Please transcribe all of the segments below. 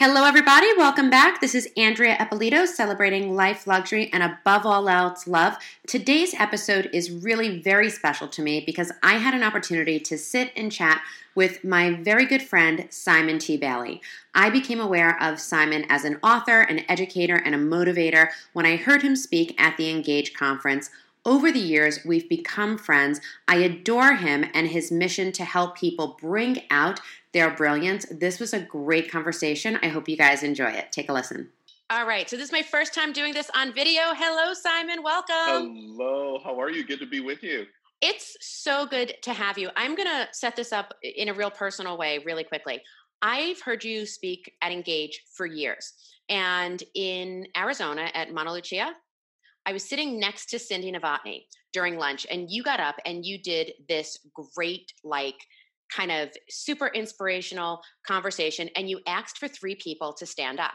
Hello, everybody. Welcome back. This is Andrea Eppolito celebrating life, luxury, and above all else, love. Today's episode is really very special to me because I had an opportunity to sit and chat with my very good friend, Simon T. Bailey. I became aware of Simon as an author, an educator, and a motivator when I heard him speak at the Engage conference. Over the years, we've become friends. I adore him and his mission to help people bring out their brilliance. This was a great conversation. I hope you guys enjoy it. Take a listen. All right. So this is my first time doing this on video. Hello, Simon. Welcome. Hello. How are you? Good to be with you. It's so good to have you. I'm going to set this up in a real personal way, really quickly. I've heard you speak at Engage for years. And in Arizona at Montelucia, I was sitting next to Cindy Novotny during lunch, and you got up and you did this great, like, kind of super inspirational conversation and you asked for three people to stand up.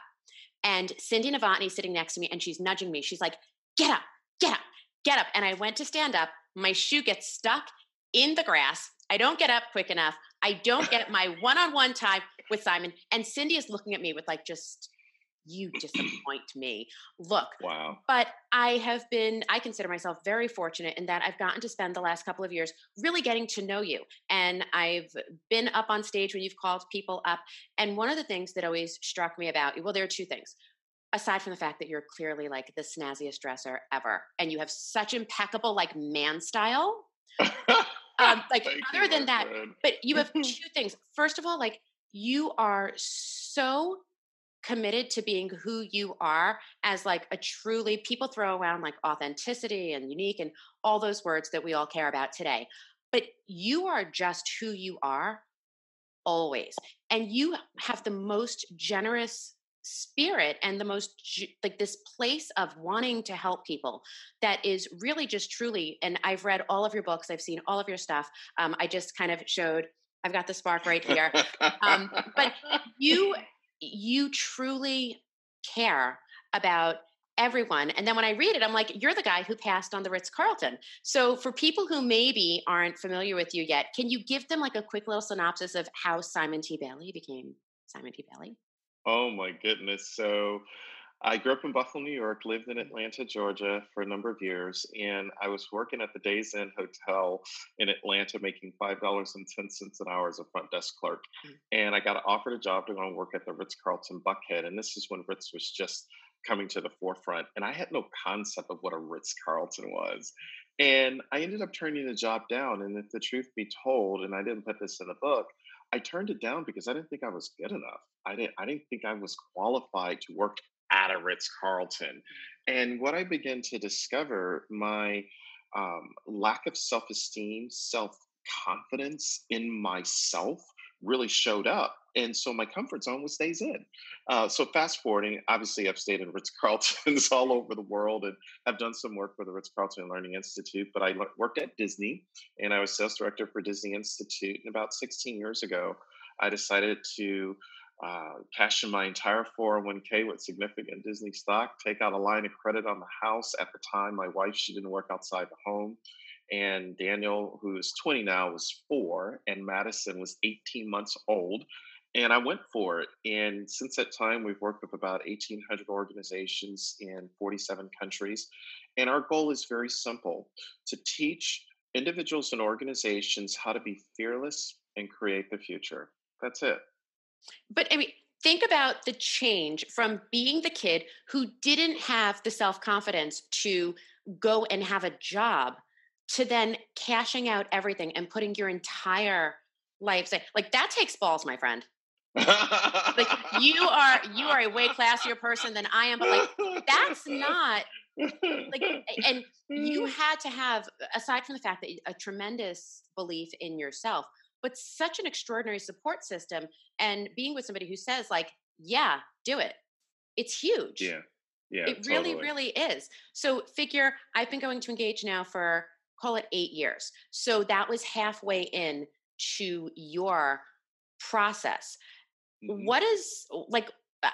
And Cindy Novotny sitting next to me and she's nudging me. She's like, get up, get up, get up. And I went to stand up. My shoe gets stuck in the grass. I don't get up quick enough. I don't get my one on one time with Simon. And Cindy is looking at me with like just you disappoint me. Look, wow. But I have been, I consider myself very fortunate in that I've gotten to spend the last couple of years really getting to know you. And I've been up on stage when you've called people up. And one of the things that always struck me about you, well, there are two things. Aside from the fact that you're clearly like the snazziest dresser ever, and you have such impeccable like man style. um, like other than that, friend. but you have two things. First of all, like you are so committed to being who you are as like a truly people throw around like authenticity and unique and all those words that we all care about today but you are just who you are always and you have the most generous spirit and the most like this place of wanting to help people that is really just truly and i've read all of your books i've seen all of your stuff um, i just kind of showed i've got the spark right here um, but you you truly care about everyone. And then when I read it, I'm like, you're the guy who passed on the Ritz Carlton. So for people who maybe aren't familiar with you yet, can you give them like a quick little synopsis of how Simon T. Bailey became Simon T. Bailey? Oh my goodness. So I grew up in Buffalo, New York, lived in Atlanta, Georgia for a number of years, and I was working at the Days Inn Hotel in Atlanta, making five dollars and ten cents an hour as a front desk clerk. Mm-hmm. And I got offered a job to go and work at the Ritz Carlton Buckhead, and this is when Ritz was just coming to the forefront, and I had no concept of what a Ritz Carlton was. And I ended up turning the job down. And if the truth be told, and I didn't put this in the book, I turned it down because I didn't think I was good enough. I didn't I didn't think I was qualified to work at a Ritz Carlton. And what I began to discover, my um, lack of self esteem, self confidence in myself really showed up. And so my comfort zone was Days Inn. Uh, so fast forwarding, obviously I've stayed in Ritz Carltons all over the world and have done some work for the Ritz Carlton Learning Institute. But I worked at Disney and I was sales director for Disney Institute. And about 16 years ago, I decided to uh, cash in my entire 401k with significant Disney stock, take out a line of credit on the house. At the time, my wife, she didn't work outside the home. And Daniel, who is 20 now, was four, and Madison was 18 months old. And I went for it. And since that time, we've worked with about 1,800 organizations in 47 countries. And our goal is very simple to teach individuals and organizations how to be fearless and create the future. That's it. But I mean, think about the change from being the kid who didn't have the self confidence to go and have a job to then cashing out everything and putting your entire life like that takes balls my friend. Like you are you are a way classier person than i am but like that's not like and you had to have aside from the fact that a tremendous belief in yourself but such an extraordinary support system and being with somebody who says like yeah do it. It's huge. Yeah. Yeah it really really is. So figure i've been going to engage now for call it eight years. So that was halfway in to your process. Mm-hmm. what is like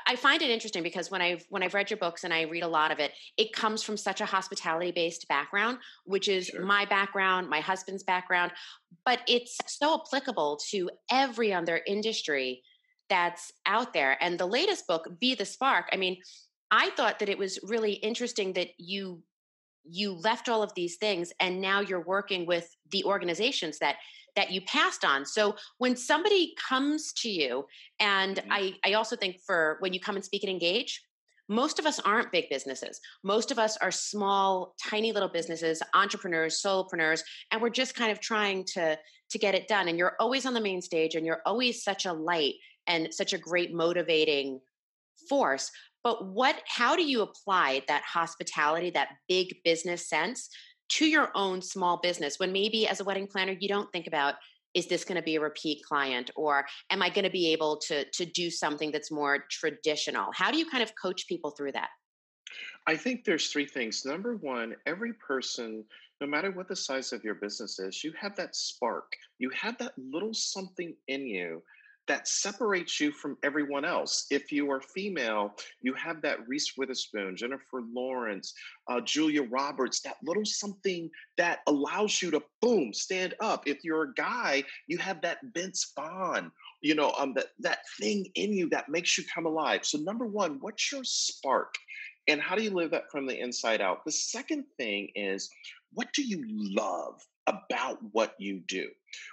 I find it interesting because when I've when I've read your books and I read a lot of it, it comes from such a hospitality based background, which is sure. my background, my husband's background, but it's so applicable to every other industry that's out there. And the latest book, Be the Spark, I mean, I thought that it was really interesting that you you left all of these things and now you're working with the organizations that that you passed on. So when somebody comes to you and mm-hmm. i i also think for when you come and speak and engage most of us aren't big businesses. Most of us are small tiny little businesses entrepreneurs solopreneurs and we're just kind of trying to to get it done. And you're always on the main stage and you're always such a light and such a great motivating force but what how do you apply that hospitality that big business sense to your own small business? When maybe as a wedding planner you don't think about is this going to be a repeat client? or am i going to be able to to do something that's more traditional? How do you kind of coach people through that? I think there's three things. Number one every person no matter what the size of your business is you have that spark. You have that little something in you that separates you from everyone else. If you are female, you have that Reese Witherspoon, Jennifer Lawrence, uh, Julia Roberts, that little something that allows you to boom stand up. If you're a guy, you have that Vince Vaughn, you know, um, that that thing in you that makes you come alive. So number one, what's your spark? And how do you live that from the inside out? The second thing is, what do you love about what you do?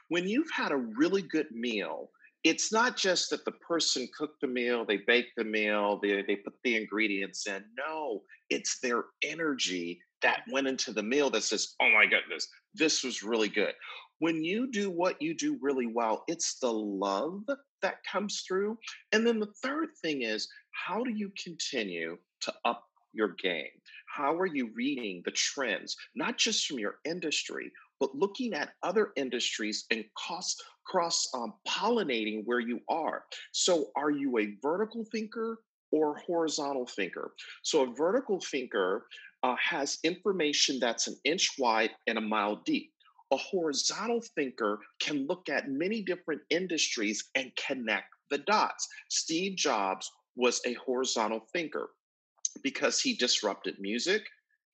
When you've had a really good meal, it's not just that the person cooked the meal, they baked the meal, they, they put the ingredients in. No, it's their energy that went into the meal that says, oh my goodness, this was really good. When you do what you do really well, it's the love that comes through. And then the third thing is, how do you continue to up your game? How are you reading the trends, not just from your industry, but looking at other industries and cost cross um, pollinating where you are. So, are you a vertical thinker or horizontal thinker? So, a vertical thinker uh, has information that's an inch wide and a mile deep. A horizontal thinker can look at many different industries and connect the dots. Steve Jobs was a horizontal thinker because he disrupted music,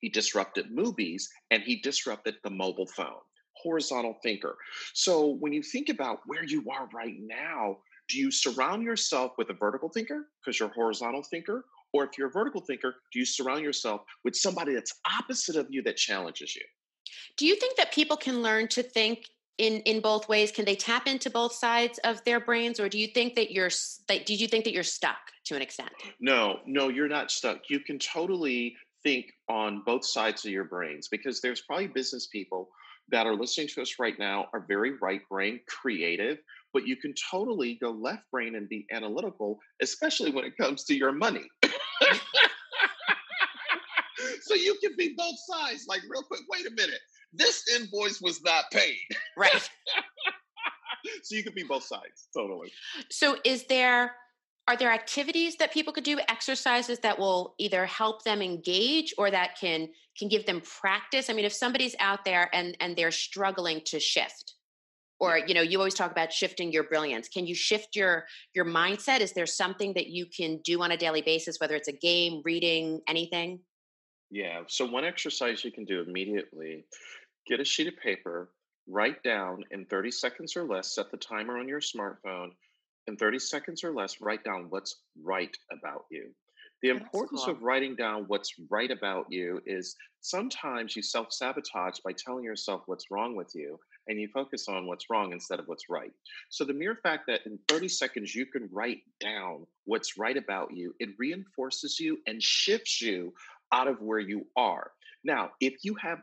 he disrupted movies, and he disrupted the mobile phone horizontal thinker. So when you think about where you are right now, do you surround yourself with a vertical thinker because you're a horizontal thinker? Or if you're a vertical thinker, do you surround yourself with somebody that's opposite of you that challenges you? Do you think that people can learn to think in in both ways? Can they tap into both sides of their brains, or do you think that you're that did you think that you're stuck to an extent? No, no, you're not stuck. You can totally think on both sides of your brains because there's probably business people that are listening to us right now are very right brain creative, but you can totally go left brain and be analytical, especially when it comes to your money. so you can be both sides. Like, real quick, wait a minute. This invoice was not paid. Right. so you can be both sides, totally. So is there are there activities that people could do exercises that will either help them engage or that can can give them practice? I mean if somebody's out there and and they're struggling to shift or you know you always talk about shifting your brilliance. Can you shift your your mindset? Is there something that you can do on a daily basis whether it's a game reading anything? Yeah so one exercise you can do immediately get a sheet of paper write down in 30 seconds or less set the timer on your smartphone in 30 seconds or less, write down what's right about you. The oh, importance cool. of writing down what's right about you is sometimes you self sabotage by telling yourself what's wrong with you and you focus on what's wrong instead of what's right. So the mere fact that in 30 seconds you can write down what's right about you, it reinforces you and shifts you out of where you are. Now, if you have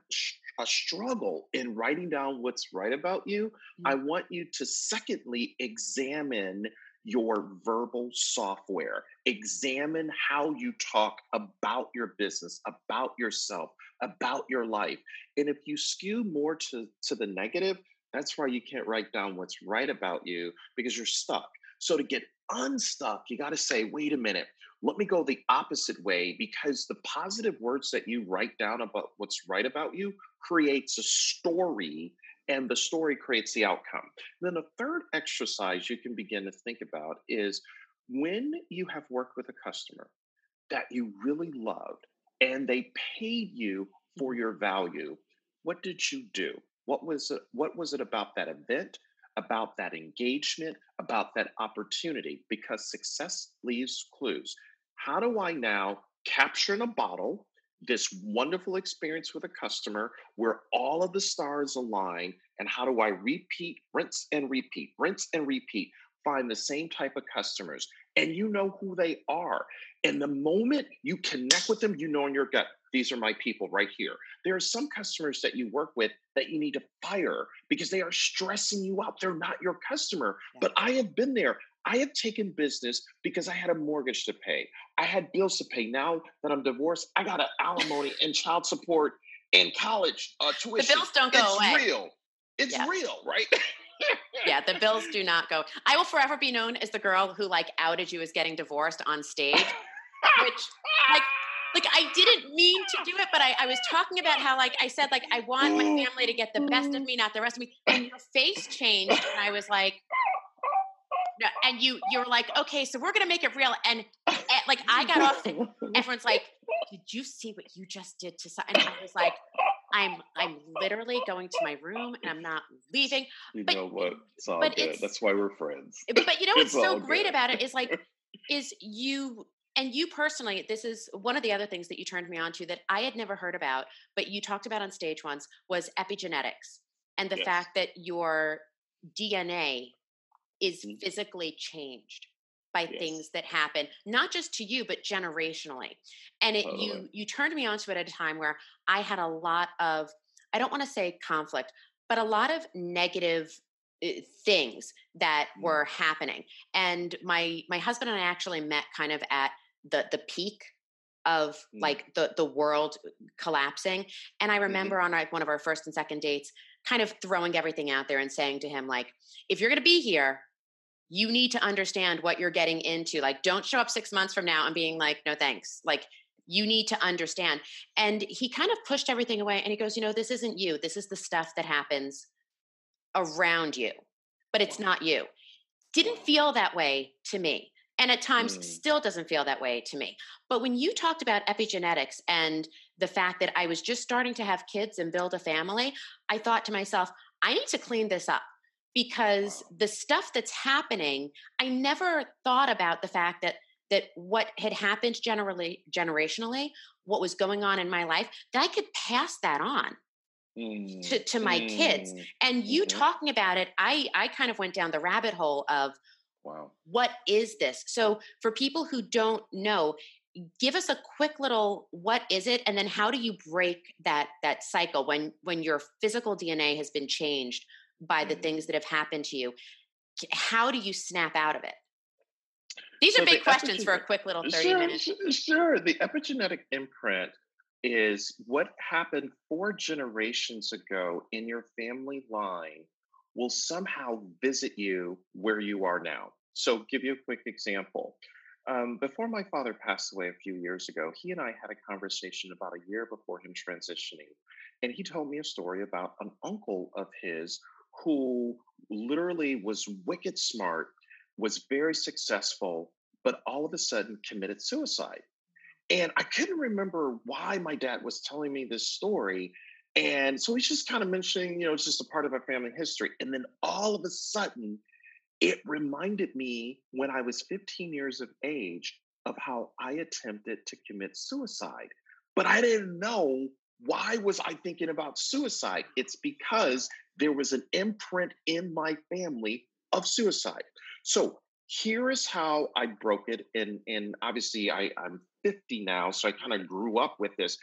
a struggle in writing down what's right about you, mm-hmm. I want you to secondly examine your verbal software. Examine how you talk about your business, about yourself, about your life. And if you skew more to, to the negative, that's why you can't write down what's right about you because you're stuck. So to get unstuck, you got to say, wait a minute, let me go the opposite way because the positive words that you write down about what's right about you creates a story and the story creates the outcome. And then a third exercise you can begin to think about is when you have worked with a customer that you really loved and they paid you for mm-hmm. your value, what did you do? What was it, what was it about that event, about that engagement, about that opportunity, because success leaves clues. How do I now capture in a bottle this wonderful experience with a customer where all of the stars align? And how do I repeat, rinse and repeat, rinse and repeat, find the same type of customers? And you know who they are. And the moment you connect with them, you know in your gut, these are my people right here. There are some customers that you work with that you need to fire because they are stressing you out. They're not your customer. Yeah. But I have been there. I have taken business because I had a mortgage to pay. I had bills to pay. Now that I'm divorced, I got an alimony and child support and college uh, tuition. The bills don't go it's away. real. It's yeah. real, right? yeah, the bills do not go. I will forever be known as the girl who like outed you as getting divorced on stage, which like like I didn't mean to do it, but I, I was talking about how like I said, like I want my family to get the best of me, not the rest of me. And your face changed, and I was like, no, and you you were like, okay, so we're gonna make it real. And, and like I got off, and everyone's like, did you see what you just did to? And I was like, I'm I'm literally going to my room and I'm not leaving. You but, know what? It's all good. That's why we're friends. But you know what's so great good. about it is like is you and you personally, this is one of the other things that you turned me on to that I had never heard about, but you talked about on stage once was epigenetics and the yes. fact that your DNA is mm-hmm. physically changed by yes. things that happen not just to you but generationally and it totally. you you turned me onto it at a time where i had a lot of i don't want to say conflict but a lot of negative Eh, things that mm. were happening and my my husband and i actually met kind of at the the peak of mm. like the the world collapsing and i mm-hmm. remember mm-hmm. on like one of our first and second dates kind of throwing everything out there and saying to him like if you're going to be here you need to understand what you're getting into like don't show up 6 months from now and being like no thanks like you need to understand and he kind of pushed everything away and he goes you know this isn't you this is the stuff that happens around you, but it's not you. Didn't feel that way to me. And at times mm. still doesn't feel that way to me. But when you talked about epigenetics and the fact that I was just starting to have kids and build a family, I thought to myself, I need to clean this up because wow. the stuff that's happening, I never thought about the fact that that what had happened generally generationally, what was going on in my life, that I could pass that on mm. to, to my mm. kids. And you mm-hmm. talking about it, I I kind of went down the rabbit hole of wow, what is this? So for people who don't know, give us a quick little what is it and then how do you break that that cycle when when your physical dna has been changed by the mm. things that have happened to you how do you snap out of it these so are big the questions for a quick little 30 sure, minutes sure the epigenetic imprint is what happened four generations ago in your family line will somehow visit you where you are now. So, give you a quick example. Um, before my father passed away a few years ago, he and I had a conversation about a year before him transitioning. And he told me a story about an uncle of his who literally was wicked smart, was very successful, but all of a sudden committed suicide. And I couldn't remember why my dad was telling me this story. And so he's just kind of mentioning, you know, it's just a part of our family history. And then all of a sudden, it reminded me when I was 15 years of age of how I attempted to commit suicide. But I didn't know why was I thinking about suicide? It's because there was an imprint in my family of suicide. So here is how I broke it. And, and obviously I, I'm 50 now, so I kind of grew up with this.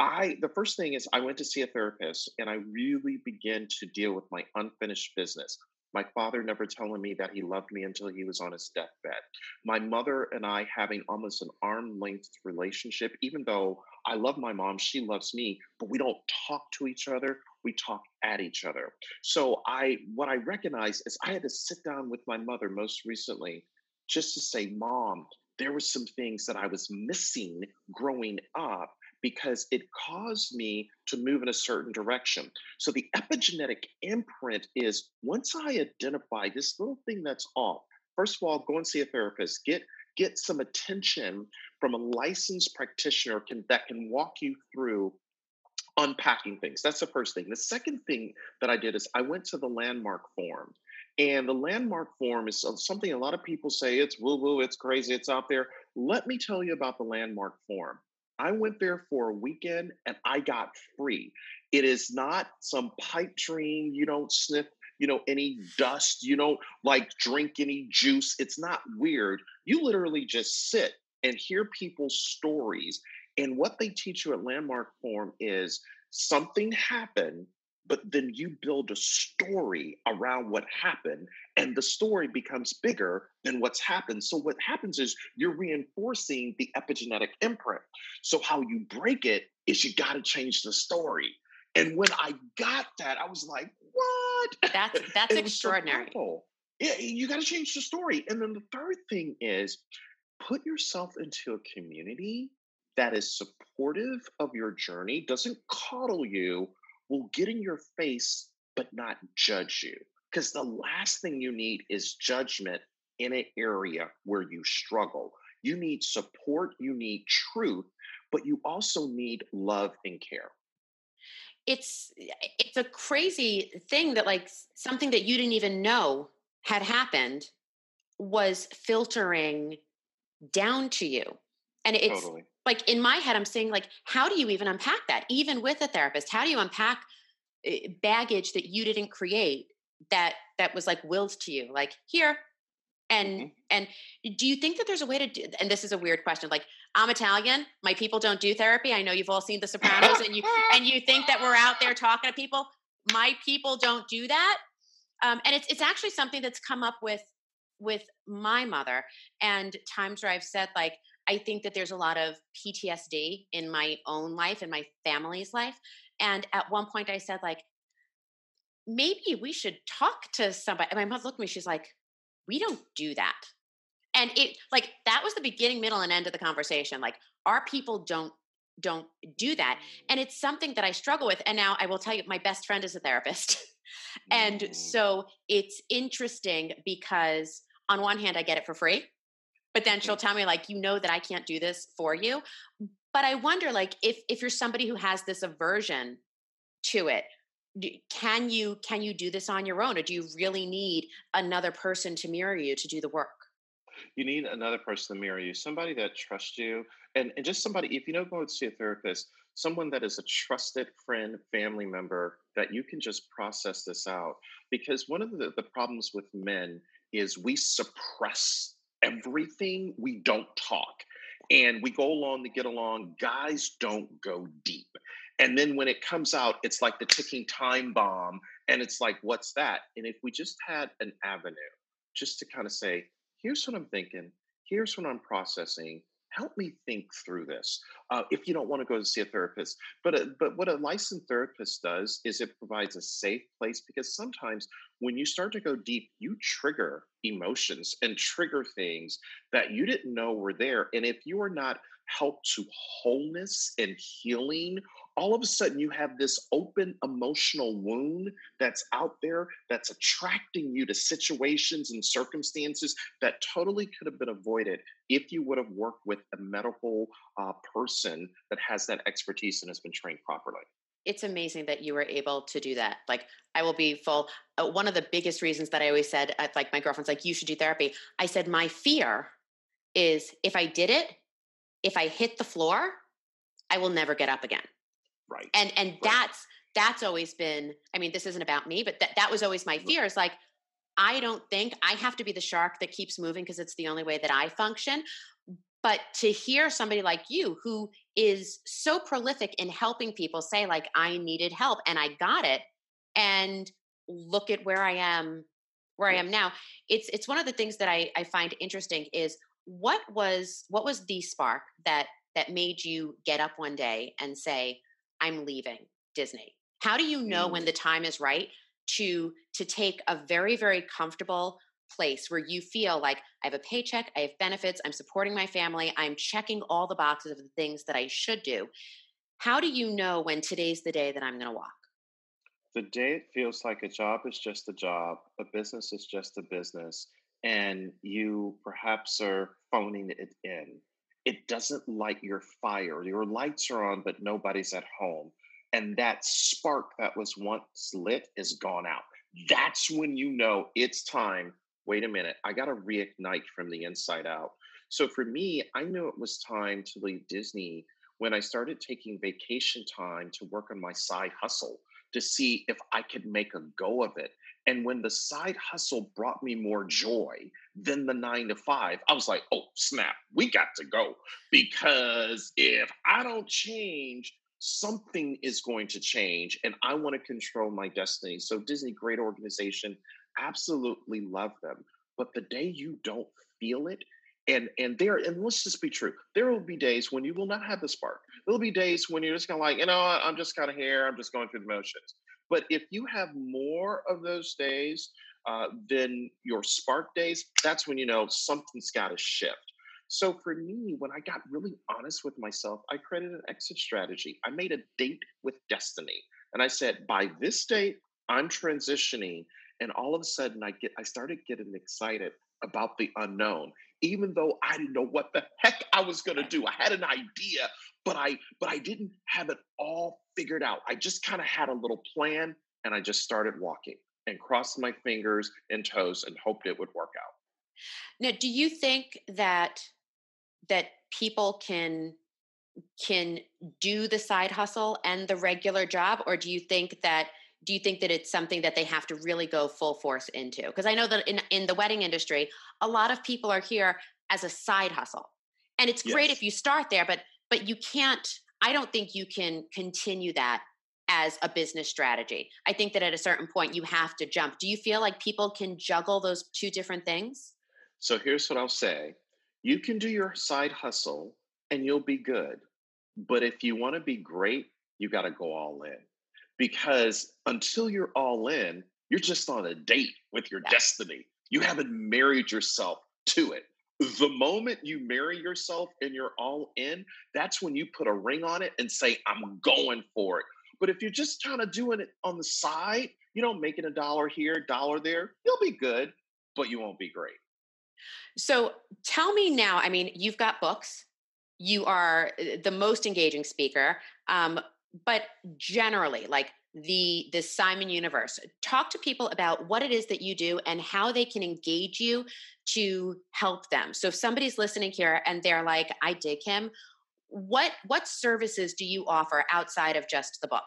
I the first thing is I went to see a therapist and I really began to deal with my unfinished business. My father never telling me that he loved me until he was on his deathbed. My mother and I having almost an arm length relationship, even though I love my mom, she loves me, but we don't talk to each other. We talk at each other. So I what I recognize is I had to sit down with my mother most recently just to say, Mom, there were some things that I was missing growing up because it caused me to move in a certain direction. So the epigenetic imprint is once I identify this little thing that's off, first of all, go and see a therapist, get get some attention from a licensed practitioner can, that can walk you through unpacking things. That's the first thing. The second thing that I did is I went to the Landmark Forum And the Landmark Forum is something a lot of people say it's woo woo, it's crazy, it's out there. Let me tell you about the Landmark Forum. I went there for a weekend and I got free. It is not some pipe dream. You don't sniff, you know, any dust. You don't like drink any juice. It's not weird. You literally just sit and hear people's stories. And what they teach you at Landmark Forum is something happened but then you build a story around what happened and the story becomes bigger than what's happened. So what happens is you're reinforcing the epigenetic imprint. So how you break it is you got to change the story. And when i got that i was like what? That's that's extraordinary. so yeah you got to change the story. And then the third thing is put yourself into a community that is supportive of your journey doesn't coddle you will get in your face but not judge you. Because the last thing you need is judgment in an area where you struggle. You need support, you need truth, but you also need love and care. It's eh, it's a crazy thing that like something that you didn't even know had happened was filtering down to you. And it's totally. like in my head i'm saying like how do you even unpack that? Even with a therapist how do you unpack eh, baggage that you didn't create that that was like willed to you like here? And mm-hmm. and do you think that there's a way to do and this is a weird question like i'm italian my people don't do therapy i know you've all seen the sopranos and you and you think that we're out there talking to people my people don't do that? Um, and it's it's actually something that's come up with with my mother and times where i've said like I think that there's a lot of PTSD in my own life and my family's life. And at one point I said, like, maybe we should talk to somebody. And my mother looked at me, she's like, we don't do that. And it like that was the beginning, middle, and end of the conversation. Like, our people don't don't do that. And it's something that I struggle with. And now I will tell you, my best friend is a therapist. and mm. so it's interesting because on one hand, I get it for free but then she'll mm-hmm. tell me like you know that i can't do this for you. But i wonder like if if you're somebody who has this aversion to it can you can you do this on your own or do you really need another person to mirror you to do the work? You need another person to mirror you somebody that trusts you and, and just somebody if you don't go to see a therapist someone that is a trusted friend family member that you can just process this out because one of the, the problems with men is we suppress everything, we don't talk. And we go along to get along. Guys don't go deep. And then when it comes out, it's like the ticking time bomb. And it's like, what's that? And if we just had an avenue just to kind of say, here's what I'm thinking, here's what I'm processing, help me think through this uh, if you don't want to go to see a therapist. But uh, but what a licensed therapist does is it provides a safe place because sometimes when you start to go deep you trigger emotions and trigger things that you didn't know were there. And if you are not helped to wholeness and healing all of a sudden you have this open emotional wound that's out there that's attracting you to situations and circumstances that totally could have been avoided if you would have worked with a medical uh, person that has that expertise and has been trained properly it's amazing that you were able to do that. Like, I will be full. Uh, one of the biggest reasons that I always said, uh, like, my girlfriend's like, you should do therapy. I said, my fear is if I did it, if I hit the floor, I will never get up again. Right. And and right. that's that's always been. I mean, this isn't about me, but that that was always my fear. Is like, I don't think I have to be the shark that keeps moving because it's the only way that I function. But to hear somebody like you who is so prolific in helping people say, like, I needed help and I got it, and look at where I am, where I am now. It's it's one of the things that I, I find interesting is what was what was the spark that that made you get up one day and say, I'm leaving Disney? How do you know when mm. the time is right to to take a very very comfortable place where you feel like I have a paycheck, I have benefits, I'm supporting my family, I'm checking all the boxes of the things that I should do. How do you know when today's the day that I'm going to walk? The day it feels like a job is just a job, a business is just a business, and you perhaps are phoning it in. It doesn't light your fire. Your lights are on, but nobody's at home. And that spark that was once lit is gone out that's when you know it's time. Wait a minute, I got to reignite from the inside out. So for me, I knew it was time to leave Disney when I started taking vacation time to work on my side hustle to see if I could make a go of it. And when the side hustle brought me more joy than the nine to five, I was like, oh, snap, we got to go. Because if I don't change, something is going to change and I want to control my destiny. So, Disney, great organization, absolutely love them. But the day you don't feel it, and and there and let's just be true there will be days when you will not have the spark there'll be days when you're just of like you know i'm just kind of here i'm just going through the motions but if you have more of those days uh, than your spark days that's when you know something's got to shift so for me when i got really honest with myself i created an exit strategy i made a date with destiny and i said by this date i'm transitioning and all of a sudden i get i started getting excited about the unknown even though I didn't know what the heck I was going to do. I had an idea, but I but I didn't have it all figured out. I just kind of had a little plan and I just started walking and crossed my fingers and toes and hoped it would work out. Now, do you think that that people can can do the side hustle and the regular job or do you think that do you think that it's something that they have to really go full force into because i know that in, in the wedding industry a lot of people are here as a side hustle and it's great yes. if you start there but but you can't i don't think you can continue that as a business strategy. I think that at a certain point you have to jump. Do you feel like people can juggle those two different things? So here's what i'll say. You can do your side hustle and you'll be good but if you want to be great you got to go all in because until you're all in, you're just on a date with your destiny. You haven't married yourself to it. The moment you marry yourself and you're all in, that's when you put a ring on it and say, I'm going for it. But if you're just kind of doing it on the side, you know, making a dollar here, dollar there, you'll be good, but you won't be great. So tell me now, I mean, you've got books, you are uh, the most engaging speaker. Um, but generally like the the simon universe. Talk to people about what it is that you do and how they can engage you to help them. So if somebody's listening here and they're like i dig him what what services do you offer outside of just the book?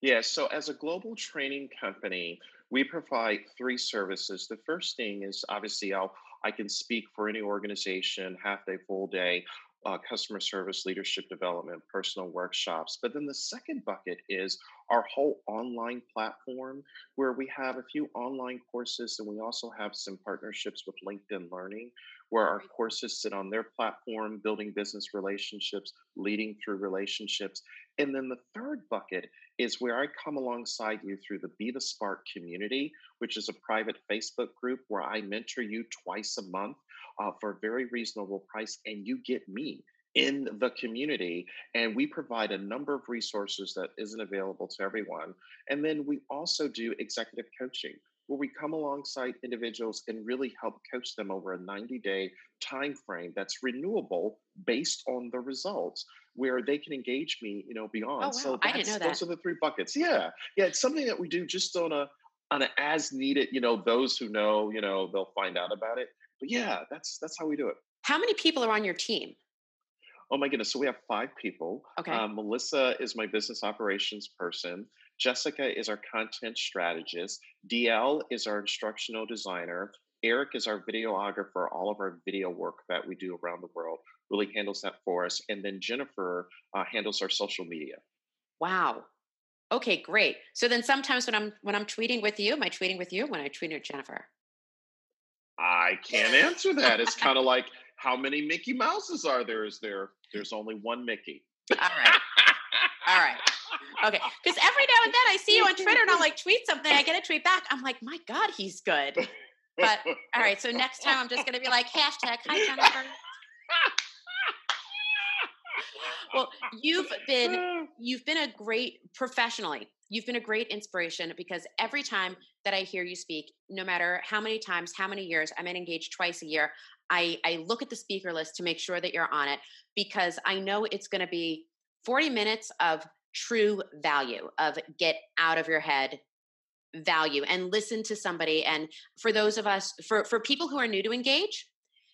Yeah so as a global training company we provide three services. The first thing is obviously i'll I can speak for any organization, half day, full day, uh, customer service, leadership development, personal workshops. But then the second bucket is our whole online platform where we have a few online courses and we also have some partnerships with LinkedIn Learning where our courses sit on their platform, building business relationships, leading through relationships. And then the third bucket is where I come alongside you through the Be the Spark community, which is a private Facebook group where I mentor you twice a month uh, for a very reasonable price, and you get me in the community and we provide a number of resources that isn't available to everyone and then we also do executive coaching where we come alongside individuals and really help coach them over a 90 day time frame that's renewable based on the results where they can engage me you know beyond oh, wow. so I didn't know that. those are the three buckets yeah yeah it's something that we do just on a on an as needed you know those who know you know they'll find out about it but yeah, that's that's how we do it. How many people are on your team? Oh my goodness! So we have five people. Okay. Um, Melissa is my business operations person. Jessica is our content strategist. DL is our instructional designer. Eric is our videographer. All of our video work that we do around the world really handles that for us. And then Jennifer uh, handles our social media. Wow. Okay, great. So then sometimes when I'm when I'm tweeting with you, am I tweeting with you when I tweet with Jennifer? I can't answer that. It's kind of like how many Mickey Mouses are there? Is there? There's only one Mickey. All right. All right. Okay. Because every now and then I see you on Twitter and I'll like tweet something. I get a tweet back. I'm like, my God, he's good. But all right. So next time I'm just going to be like, hashtag, hi, Jennifer. well, you've been mm. you've been a great professionally. You've been a great inspiration because every time that I hear you speak, no matter how many times, how many years, I'm engaged twice a year. I, I look at the speaker list to make sure that you're on it because I know it's going to be 40 minutes of true value of get out of your head value and listen to somebody and for those of us for for people who are new to engage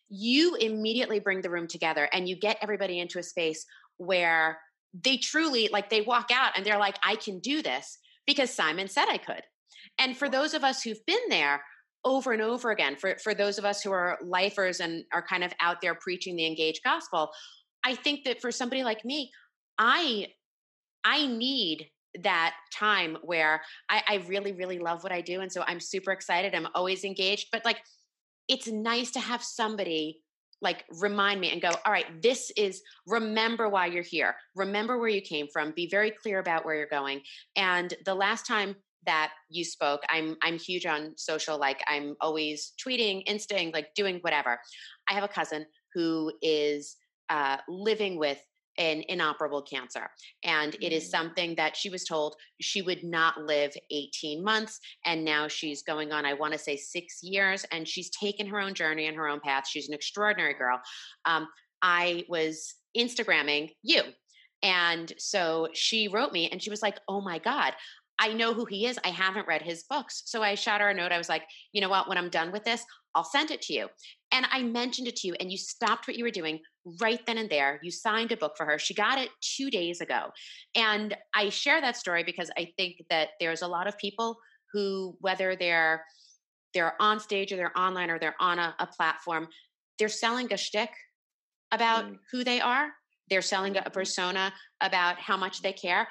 you immediately bring the room together and you get everybody into a space where they truly like they walk out and they're like i can do this because simon said i could. And for those of us who've been there over and over again for for those of us who are lifers and are kind of out there preaching the engaged gospel i think that for somebody like me i i need that time where I, I really really love what i do and so i'm super excited i'm always engaged but like it's nice to have somebody like remind me and go all right this is remember why you're here. Remember where you came from. Be very clear about where you're going. And the last time that you spoke i'm i'm huge on social like i'm always tweeting instaing like doing whatever. I have a cousin who is uh, living with an inoperable cancer. And it is mm. something that she was told she would not live 18 months. And now she's going on, I want to say six years, and she's taken her own journey and her own path. She's an extraordinary girl. Um, I was Instagramming you. And so she wrote me and she was like, Oh my God, I know who he is. I haven't read his books. So I shot her a note. I was like, you know what? When I'm done with this, I'll send it to you. And I mentioned it to you, and you stopped what you were doing right then and there. You signed a book for her. She got it two days ago. And I share that story because I think that there's a lot of people who, whether they're they're on stage or they're online or they're on a, a platform, they're selling a shtick about mm. who they are. They're selling a, a persona about how much they care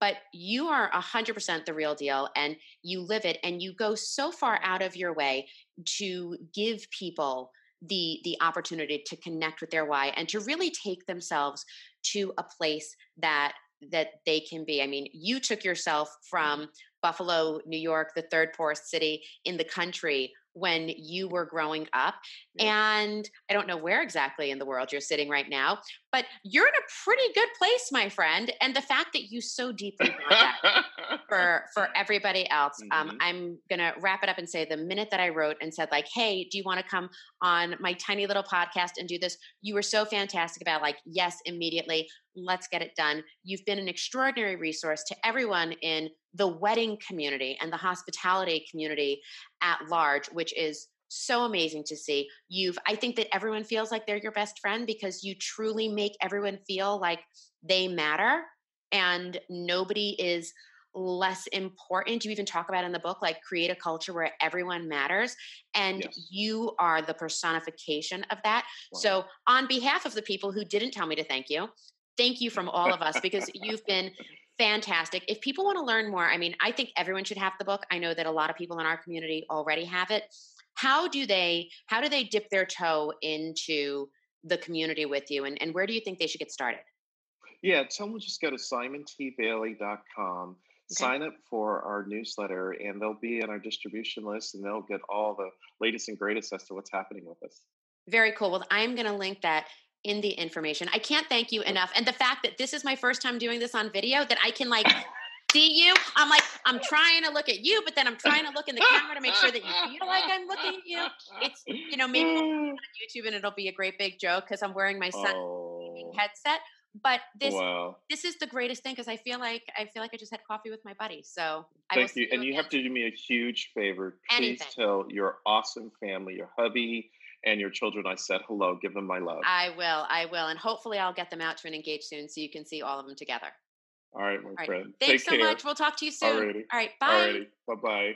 but you are 100% the real deal and you live it and you go so far out of your way to give people the the opportunity to connect with their why and to really take themselves to a place that that they can be. I mean you took yourself mm-hmm. from buffalo new york the third poorest city in the country when you were growing up. And I don't know where exactly in the world you're sitting right now, but you're in a pretty good place, my friend. And the fact that you so deeply want that for for everybody else, um, mm-hmm. um, I'm gonna wrap it up and say the minute that I wrote and said like, "Hey, do you want to come on my tiny little podcast and do this?" You were so fantastic about like, "Yes, immediately." Let's get it done. You've been an extraordinary resource to everyone in the wedding community and the hospitality community at large, which is so amazing to see. You've, I think that everyone feels like they're your best friend because you truly make everyone feel like they matter and nobody is less important. You even talk about in the book, like create a culture where everyone matters. And yes. you are the personification of that. Wow. So, on behalf of the people who didn't tell me to thank you, thank you from all of us because you've been fantastic. If people want to learn more, I mean, I think everyone should have the book. I know that a lot of people in our community already have it. How do they how do they dip their toe into the community with you and, and where do you think they should get started? Yeah, someone just go to simontbailey.com, okay. sign up for our newsletter, and they'll be in our distribution list and they'll get all the latest and greatest as to what's happening with us. Very cool. Well, I'm going to link that in the information. I can't thank you enough. And the fact that this is my first time doing this on video, that I can like see you. I'm like, I'm trying to look at you, but then I'm trying to look in the camera to make sure that you feel like I'm looking at you. It's, you know, maybe we'll mm. on YouTube and it'll be a great big joke because I'm wearing my son oh. headset. But this wow. this is the greatest thing because I feel like I feel like I just had coffee with my buddy. So thank you, and you have to do me a huge favor. Please Anything. tell your awesome family, your hubby, and your children I said hello. Give them my love. I will. I will. And hopefully I'll get them out to an engage soon so you can see all of them together. All right, my All right. friend. Thanks Take so care. much. We'll talk to you soon. Alrighty. All right. Bye. Bye bye.